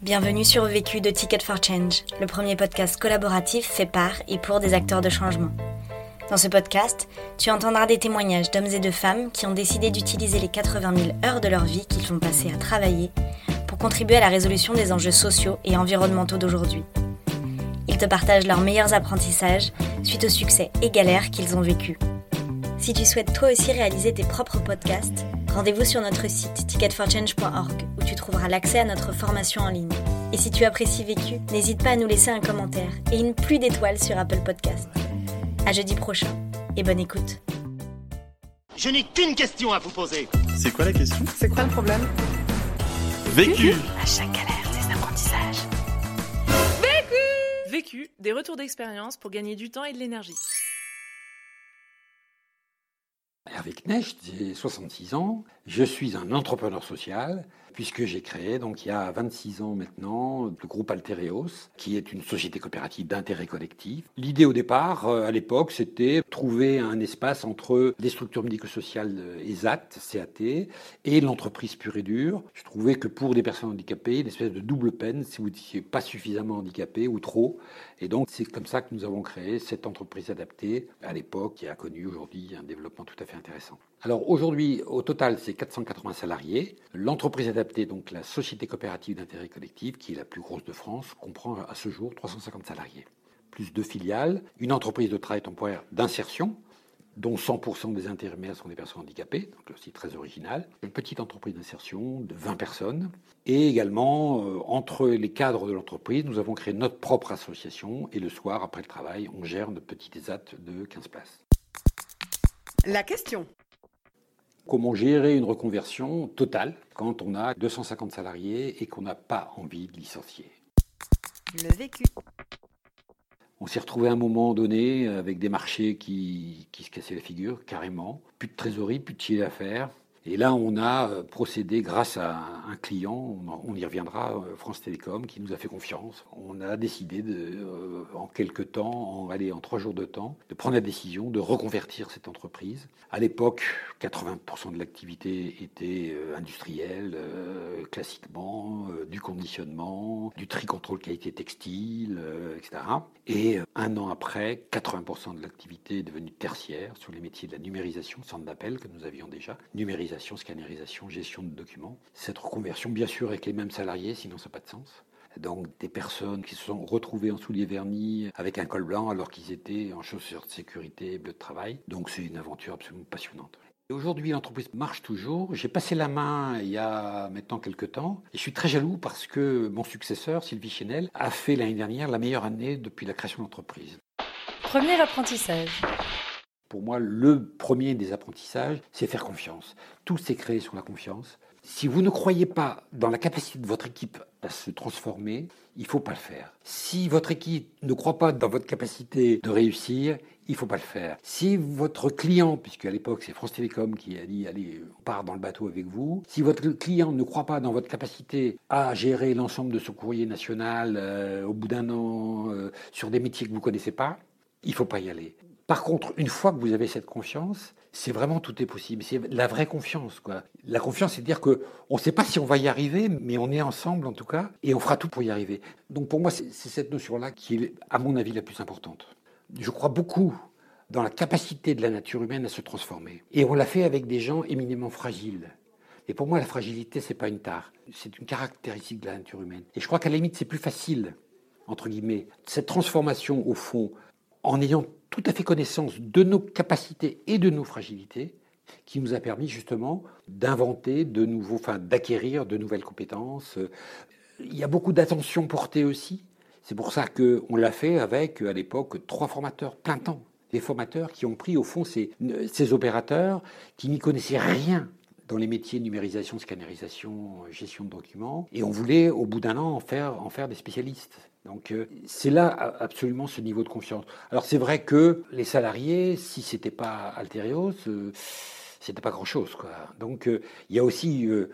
Bienvenue sur Vécu de Ticket for Change, le premier podcast collaboratif fait par et pour des acteurs de changement. Dans ce podcast, tu entendras des témoignages d'hommes et de femmes qui ont décidé d'utiliser les 80 000 heures de leur vie qu'ils font passer à travailler pour contribuer à la résolution des enjeux sociaux et environnementaux d'aujourd'hui. Ils te partagent leurs meilleurs apprentissages suite aux succès et galères qu'ils ont vécus. Si tu souhaites toi aussi réaliser tes propres podcasts, rendez-vous sur notre site ticketforchange.org où tu trouveras l'accès à notre formation en ligne. Et si tu apprécies Vécu, n'hésite pas à nous laisser un commentaire et une pluie d'étoiles sur Apple Podcasts. À jeudi prochain et bonne écoute. Je n'ai qu'une question à vous poser. C'est quoi la question? C'est quoi le problème? Vécu À chaque galère, des apprentissages. Vécu, des retours d'expérience pour gagner du temps et de l'énergie. Hervé Knecht, j'ai 66 ans. Je suis un entrepreneur social puisque j'ai créé, donc il y a 26 ans maintenant, le groupe Altereos, qui est une société coopérative d'intérêt collectif. L'idée au départ, euh, à l'époque, c'était trouver un espace entre les structures médico-sociales ESAT, CAT, et l'entreprise pure et dure. Je trouvais que pour des personnes handicapées, une espèce de double peine si vous n'étiez pas suffisamment handicapé ou trop. Et donc c'est comme ça que nous avons créé cette entreprise adaptée à l'époque qui a connu aujourd'hui un développement tout à fait Alors aujourd'hui, au total, c'est 480 salariés. L'entreprise adaptée, donc la société coopérative d'intérêt collectif, qui est la plus grosse de France, comprend à ce jour 350 salariés. Plus deux filiales, une entreprise de travail temporaire d'insertion, dont 100% des intérimaires sont des personnes handicapées, donc aussi très original. Une petite entreprise d'insertion de 20 personnes. Et également, euh, entre les cadres de l'entreprise, nous avons créé notre propre association. Et le soir, après le travail, on gère notre petite ESAT de 15 places. La question. Comment gérer une reconversion totale quand on a 250 salariés et qu'on n'a pas envie de licencier? Le vécu. On s'est retrouvé à un moment donné avec des marchés qui, qui se cassaient la figure, carrément. Plus de trésorerie, plus de chiffre d'affaires. Et là, on a euh, procédé grâce à un client, on y reviendra, euh, France Télécom, qui nous a fait confiance. On a décidé, euh, en quelques temps, en, allez, en trois jours de temps, de prendre la décision de reconvertir cette entreprise. À l'époque, 80% de l'activité était industrielle, classiquement, du conditionnement, du tri contrôle qualité textile, etc. Et euh, un an après, 80% de l'activité est devenue tertiaire sur les métiers de la numérisation, centre d'appel que nous avions déjà, numérisation, scannérisation, gestion de documents. Cette reconversion, bien sûr, avec les mêmes salariés, sinon ça n'a pas de sens. Donc des personnes qui se sont retrouvées en souliers vernis avec un col blanc alors qu'ils étaient en chaussures de sécurité et bleu de travail. Donc c'est une aventure absolument passionnante. Aujourd'hui, l'entreprise marche toujours. J'ai passé la main il y a maintenant quelques temps. Et je suis très jaloux parce que mon successeur, Sylvie Chenel, a fait l'année dernière la meilleure année depuis la création de l'entreprise. Premier apprentissage. Pour moi, le premier des apprentissages, c'est faire confiance. Tout s'est créé sur la confiance. Si vous ne croyez pas dans la capacité de votre équipe à se transformer, il ne faut pas le faire. Si votre équipe ne croit pas dans votre capacité de réussir, il ne faut pas le faire. Si votre client, puisque à l'époque c'est France Télécom qui a dit allez, on part dans le bateau avec vous, si votre client ne croit pas dans votre capacité à gérer l'ensemble de ce courrier national euh, au bout d'un an euh, sur des métiers que vous ne connaissez pas, il ne faut pas y aller. Par contre, une fois que vous avez cette confiance, c'est vraiment tout est possible. C'est la vraie confiance, quoi. La confiance, c'est dire que on ne sait pas si on va y arriver, mais on est ensemble en tout cas, et on fera tout pour y arriver. Donc pour moi, c'est cette notion-là qui est, à mon avis, la plus importante. Je crois beaucoup dans la capacité de la nature humaine à se transformer, et on l'a fait avec des gens éminemment fragiles. Et pour moi, la fragilité, c'est pas une tare, c'est une caractéristique de la nature humaine. Et je crois qu'à la limite, c'est plus facile, entre guillemets, cette transformation au fond, en ayant tout à fait connaissance de nos capacités et de nos fragilités, qui nous a permis justement d'inventer de nouveaux, enfin d'acquérir de nouvelles compétences. Il y a beaucoup d'attention portée aussi. C'est pour ça qu'on l'a fait avec, à l'époque, trois formateurs plein temps. Des formateurs qui ont pris au fond ces, ces opérateurs qui n'y connaissaient rien dans les métiers numérisation, scannérisation, gestion de documents. Et on voulait, au bout d'un an, en faire, en faire des spécialistes. Donc euh, c'est là absolument ce niveau de confiance. Alors c'est vrai que les salariés, si c'était pas Alterios, euh, c'était pas grand-chose. Donc euh, il y a aussi, euh,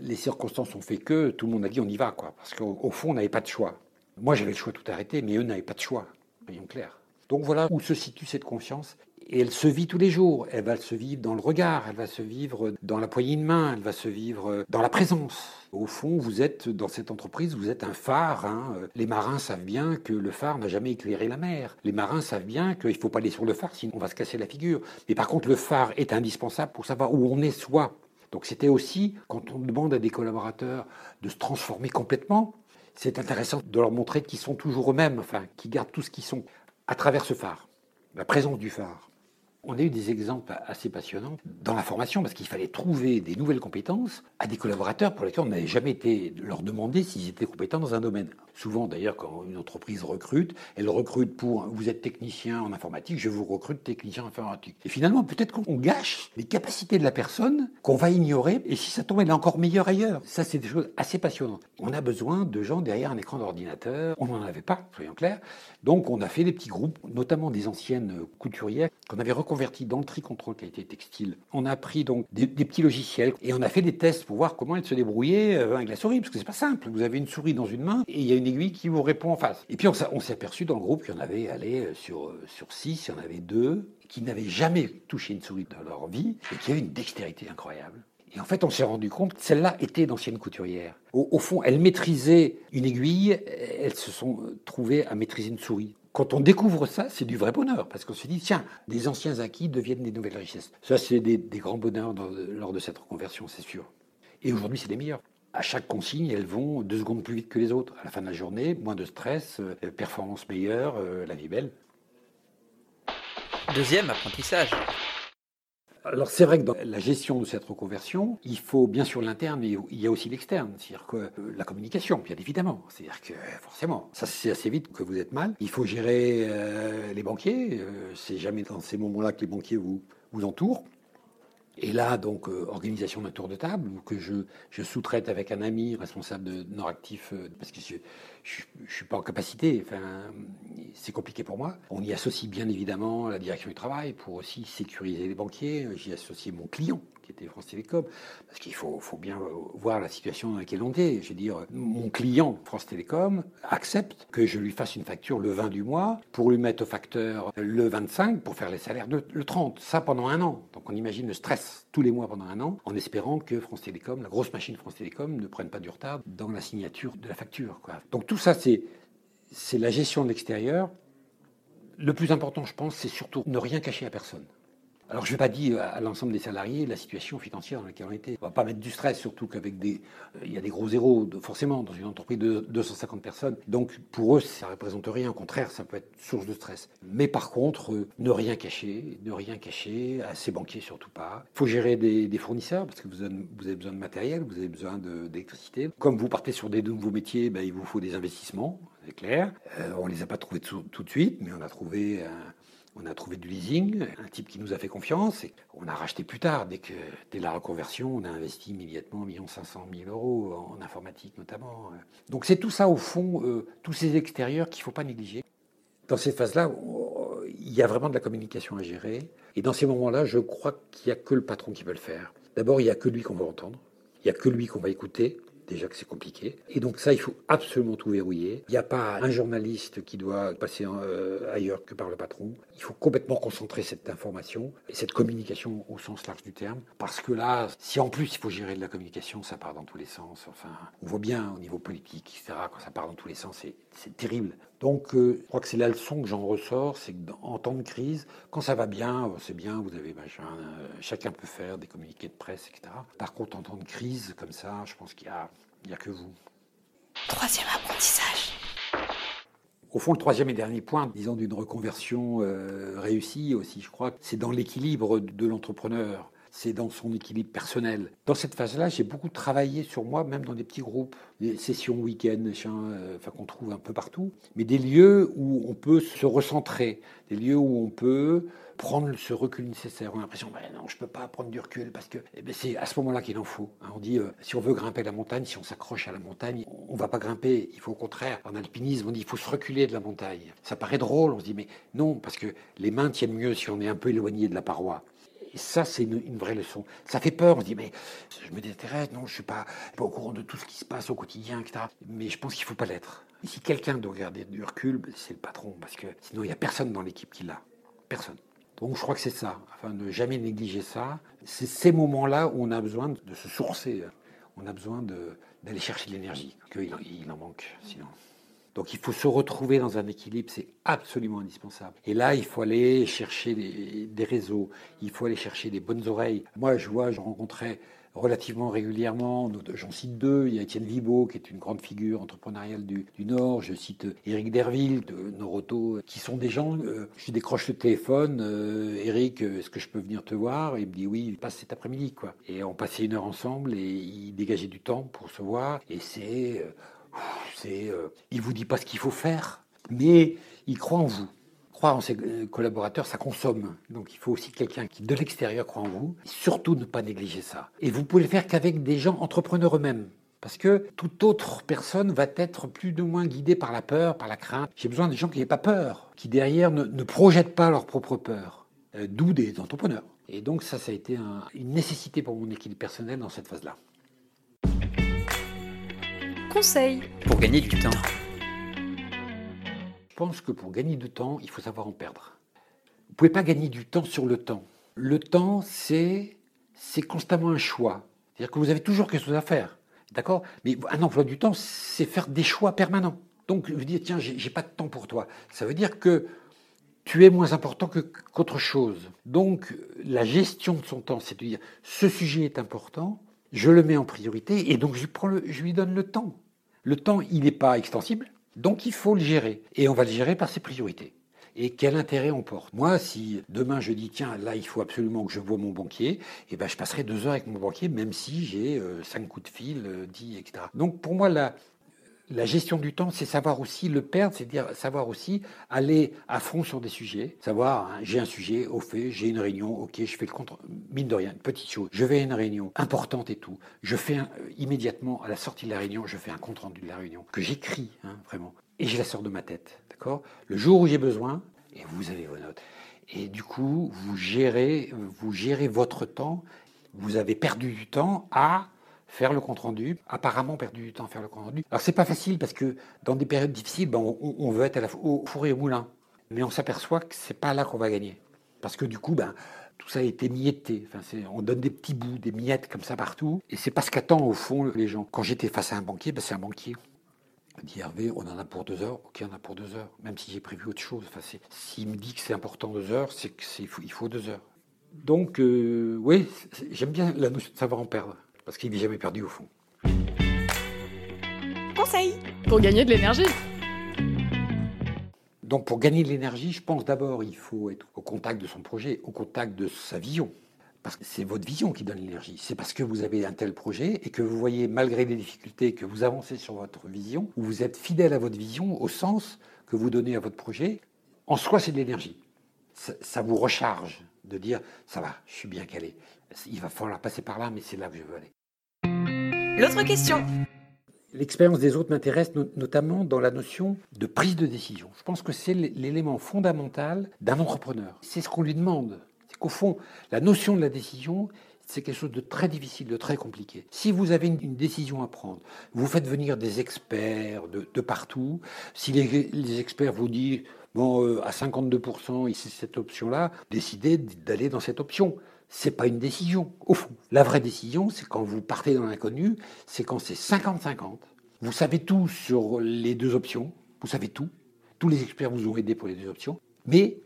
les circonstances ont fait que tout le monde a dit on y va. Quoi, parce qu'au au fond, on n'avait pas de choix. Moi j'avais le choix de tout arrêter, mais eux n'avaient pas de choix, soyons clairs. Donc voilà où se situe cette confiance. Et elle se vit tous les jours. Elle va se vivre dans le regard, elle va se vivre dans la poignée de main, elle va se vivre dans la présence. Au fond, vous êtes dans cette entreprise, vous êtes un phare. hein. Les marins savent bien que le phare n'a jamais éclairé la mer. Les marins savent bien qu'il ne faut pas aller sur le phare, sinon on va se casser la figure. Mais par contre, le phare est indispensable pour savoir où on est soi. Donc c'était aussi, quand on demande à des collaborateurs de se transformer complètement, c'est intéressant de leur montrer qu'ils sont toujours eux-mêmes, enfin, qu'ils gardent tout ce qu'ils sont à travers ce phare, la présence du phare. On a eu des exemples assez passionnants dans la formation parce qu'il fallait trouver des nouvelles compétences à des collaborateurs pour lesquels on n'avait jamais été leur demander s'ils étaient compétents dans un domaine. Souvent d'ailleurs quand une entreprise recrute, elle recrute pour vous êtes technicien en informatique, je vous recrute technicien en informatique. Et finalement peut-être qu'on gâche les capacités de la personne qu'on va ignorer et si ça tombe elle est encore meilleure ailleurs. Ça c'est des choses assez passionnantes. On a besoin de gens derrière un écran d'ordinateur, on n'en avait pas, soyons clairs. Donc on a fait des petits groupes, notamment des anciennes couturières qu'on avait reconverties dans le tri-contrôle qualité textile. On a pris donc des, petits logiciels et on a fait des tests pour voir comment elles se débrouillaient avec la souris, parce que c'est pas simple. Vous avez une souris dans une main et il y a une aiguille qui vous répond en face. Et puis on, s'est aperçu dans le groupe qu'il y en avait, allez, sur, sur six, il y en avait deux qui n'avaient jamais touché une souris dans leur vie et qui avaient une dextérité incroyable. Et en fait, on s'est rendu compte que celle-là était d'ancienne couturière. Au, fond, elles maîtrisaient une aiguille, elles se sont trouvées à maîtriser une souris. Quand on découvre ça, c'est du vrai bonheur, parce qu'on se dit, tiens, des anciens acquis deviennent des nouvelles richesses. Ça, c'est des, grands bonheurs lors de cette reconversion, c'est sûr. Et aujourd'hui, c'est les meilleurs. À chaque consigne, elles vont deux secondes plus vite que les autres. À la fin de la journée, moins de stress, euh, performance meilleure, euh, la vie belle. Deuxième apprentissage. Alors c'est vrai que dans la gestion de cette reconversion, il faut bien sûr l'interne, mais il y a aussi l'externe, c'est-à-dire que euh, la communication, bien évidemment. C'est-à-dire que forcément, ça c'est assez vite que vous êtes mal. Il faut gérer euh, les banquiers. C'est jamais dans ces moments-là que les banquiers vous, vous entourent. Et là, donc, euh, organisation d'un tour de table, que je, sous-traite avec un ami responsable de Noractif, euh, parce que je ne suis pas en capacité, enfin, c'est compliqué pour moi. On y associe bien évidemment la direction du travail pour aussi sécuriser les banquiers. J'y associe mon client, qui était France Télécom, parce qu'il faut, faut, bien voir la situation dans laquelle on est. Je veux dire, mon client, France Télécom, accepte que je lui fasse une facture le 20 du mois pour lui mettre au facteur le 25 pour faire les salaires le 30. Ça pendant un an. Donc on imagine le stress tous les mois pendant un an, en espérant que France Télécom, la grosse machine France Télécom, ne prenne pas du retard dans la signature de la facture. Donc tout ça, c'est, c'est la gestion de l'extérieur. Le plus important, je pense, c'est surtout ne rien cacher à personne. Alors, je ne vais pas dire à l'ensemble des salariés la situation financière dans laquelle on était. On ne va pas mettre du stress, surtout qu'avec des. Il y a des gros zéros, forcément, dans une entreprise de 250 personnes. Donc, pour eux, ça ne représente rien. Au contraire, ça peut être source de stress. Mais par contre, ne rien cacher, ne rien cacher, à ses banquiers surtout pas. Il faut gérer des, fournisseurs, parce que vous avez, besoin de matériel, vous avez besoin d'électricité. Comme vous partez sur des nouveaux métiers, ben, il vous faut des investissements, c'est clair. Euh, on ne les a pas trouvés tout, de suite, mais on a trouvé on a trouvé du leasing, un type qui nous a fait confiance, et on a racheté plus tard. Dès que dès la reconversion, on a investi immédiatement 1 500 000 euros en informatique notamment. Donc c'est tout ça au fond, euh, tous ces extérieurs qu'il ne faut pas négliger. Dans ces phases-là, il y a vraiment de la communication à gérer. Et dans ces moments-là, je crois qu'il n'y a que le patron qui peut le faire. D'abord, il n'y a que lui qu'on va entendre. Il n'y a que lui qu'on va écouter déjà que c'est compliqué. Et donc ça, il faut absolument tout verrouiller. Il n'y a pas un journaliste qui doit passer euh, ailleurs que par le patron. Il faut complètement concentrer cette information et cette communication au sens large du terme. Parce que là, si en plus il faut gérer de la communication, ça part dans tous les sens. Enfin, on voit bien au niveau politique, etc., quand ça part dans tous les sens, c'est terrible. Donc, euh, je crois que c'est la leçon que j'en ressors, c'est qu'en temps de crise, quand ça va bien, c'est bien, vous avez euh, chacun peut faire des communiqués de presse, etc. Par contre, en temps de crise, comme ça, je pense qu'il n'y a, a que vous. Troisième apprentissage. Au fond, le troisième et dernier point, disons, d'une reconversion euh, réussie aussi, je crois, c'est dans l'équilibre de l'entrepreneur c'est dans son équilibre personnel. Dans cette phase-là, j'ai beaucoup travaillé sur moi, même dans des petits groupes, des sessions week-end, euh, enfin, qu'on trouve un peu partout, mais des lieux où on peut se recentrer, des lieux où on peut prendre ce recul nécessaire. On a l'impression, ben non, je ne peux pas prendre du recul parce que eh ben, c'est à ce moment-là qu'il en faut. Hein. On dit, euh, si on veut grimper la montagne, si on s'accroche à la montagne, on ne va pas grimper. Il faut au contraire, en alpinisme, on dit, il faut se reculer de la montagne. Ça paraît drôle, on se dit, mais non, parce que les mains tiennent mieux si on est un peu éloigné de la paroi. Et ça, c'est une, vraie leçon. Ça fait peur. On se dit, mais je me désintéresse, non, je ne suis pas, pas, au courant de tout ce qui se passe au quotidien, etc. Mais je pense qu'il ne faut pas l'être. Et si quelqu'un doit garder du recul, c'est le patron, parce que sinon, il n'y a personne dans l'équipe qui l'a. Personne. Donc je crois que c'est ça, enfin ne jamais négliger ça. C'est ces moments-là où on a besoin de se sourcer, on a besoin d'aller chercher de l'énergie, qu'il il en manque sinon. Donc il faut se retrouver dans un équilibre, c'est absolument indispensable. Et là, il faut aller chercher des, réseaux, il faut aller chercher des bonnes oreilles. Moi, je vois, je rencontrais relativement régulièrement. J'en cite deux. Il y a Étienne Vibo, qui est une grande figure entrepreneuriale du, Nord. Je cite Éric Derville de Noroto, qui sont des gens. Euh, je décroche le téléphone. Euh, Éric, est-ce que je peux venir te voir? Il me dit oui, passe cet après-midi. quoi. Et on passait une heure ensemble et il dégageait du temps pour se voir. Et c'est. Euh, c'est il vous dit pas ce qu'il faut faire, mais il croit en vous croire en ses euh, collaborateurs, ça consomme. Donc il faut aussi quelqu'un qui, de l'extérieur, croit en vous. surtout ne pas négliger ça. Et vous pouvez le faire qu'avec des gens entrepreneurs eux-mêmes. Parce que toute autre personne va être plus ou moins guidée par la peur, par la crainte. J'ai besoin des gens qui n'aient pas peur, qui derrière ne, projettent pas leur propre peur. Euh, d'où des entrepreneurs. Et donc ça, ça a été une nécessité pour mon équilibre personnel dans cette phase-là. Pour gagner du temps. Je pense que pour gagner du temps, il faut savoir en perdre. Vous ne pouvez pas gagner du temps sur le temps. Le temps, c'est c'est constamment un choix. C'est-à-dire que vous avez toujours quelque chose à faire. D'accord? Mais un emploi du temps, c'est faire des choix permanents. Donc, vous dites, tiens, j'ai pas de temps pour toi. Ça veut dire que tu es moins important qu'autre chose. Donc, la gestion de son temps, c'est de dire, ce sujet est important, je le mets en priorité, et donc je, prends je lui donne le temps. Le temps, il n'est pas extensible, donc il faut le gérer. Et on va le gérer par ses priorités. Et quel intérêt on porte? Moi, si demain je dis, tiens, là, il faut absolument que je vois mon banquier, eh ben, je passerai deux heures avec mon banquier, même si j'ai euh, cinq coups de fil, euh, dix, etc. Donc pour moi, la, la gestion du temps, c'est savoir aussi le perdre, c'est dire savoir aussi aller à fond sur des sujets, savoir hein, j'ai un sujet, au fait, j'ai une réunion, ok, je fais le compte, mine de rien, petite chose, je vais à une réunion importante et tout, je fais euh, immédiatement à la sortie de la réunion, je fais un compte rendu de la réunion que j'écris hein, vraiment et je la sors de ma tête, d'accord? Le jour où j'ai besoin, et vous avez vos notes, et du coup vous gérez, vous gérez votre temps, vous avez perdu du temps à faire le compte rendu, apparemment perdu du temps à faire le compte rendu. Alors c'est pas facile parce que dans des périodes difficiles, ben, on, veut être au four et au moulin, mais on s'aperçoit que c'est pas là qu'on va gagner, parce que du coup, ben tout ça a été mietté. Enfin, on donne des petits bouts, des miettes comme ça partout, et c'est pas ce qu'attendent au fond les gens. Quand j'étais face à un banquier, ben, c'est un banquier. Il dit Hervé, on en a pour deux heures. Ok, on en a pour deux heures. Même si j'ai prévu autre chose. Enfin, s'il me dit que c'est important deux heures, c'est qu'il faut, il faut deux heures. Donc, euh, oui, j'aime bien la notion de savoir en perdre parce qu'il n'est jamais perdu au fond. Conseil pour gagner de l'énergie. Donc pour gagner de l'énergie, je pense d'abord il faut être au contact de son projet, au contact de sa vision. Parce que c'est votre vision qui donne l'énergie. C'est parce que vous avez un tel projet et que vous voyez, malgré les difficultés, que vous avancez sur votre vision, ou vous êtes fidèle à votre vision, au sens que vous donnez à votre projet. En soi, c'est de l'énergie. Ça, ça, vous recharge de dire, ça va, je suis bien calé. Il va falloir passer par là, mais c'est là que je veux aller. L'autre question. L'expérience des autres m'intéresse notamment dans la notion de prise de décision. Je pense que c'est l'élément fondamental d'un entrepreneur. C'est ce qu'on lui demande. C'est qu'au fond, la notion de la décision, c'est quelque chose de très difficile, de très compliqué. Si vous avez une, décision à prendre, vous faites venir des experts de, partout. Si les, experts vous disent, bon, euh, à 52%, c'est cette option-là, décidez d'aller dans cette option c'est pas une décision, au fond. La vraie décision, c'est quand vous partez dans l'inconnu, c'est quand c'est 50-50. Vous savez tout sur les deux options, vous savez tout. Tous les experts vous ont aidé pour les deux options. Mais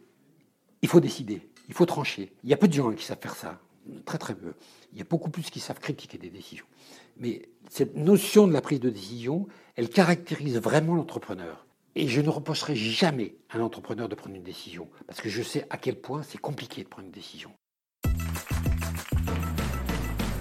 il faut décider, il faut trancher. Il y a peu de gens qui savent faire ça, très très peu. Il y a beaucoup plus qui savent critiquer des décisions. Mais cette notion de la prise de décision, elle caractérise vraiment l'entrepreneur. Et je ne reprocherai jamais à un entrepreneur de prendre une décision, parce que je sais à quel point c'est compliqué de prendre une décision.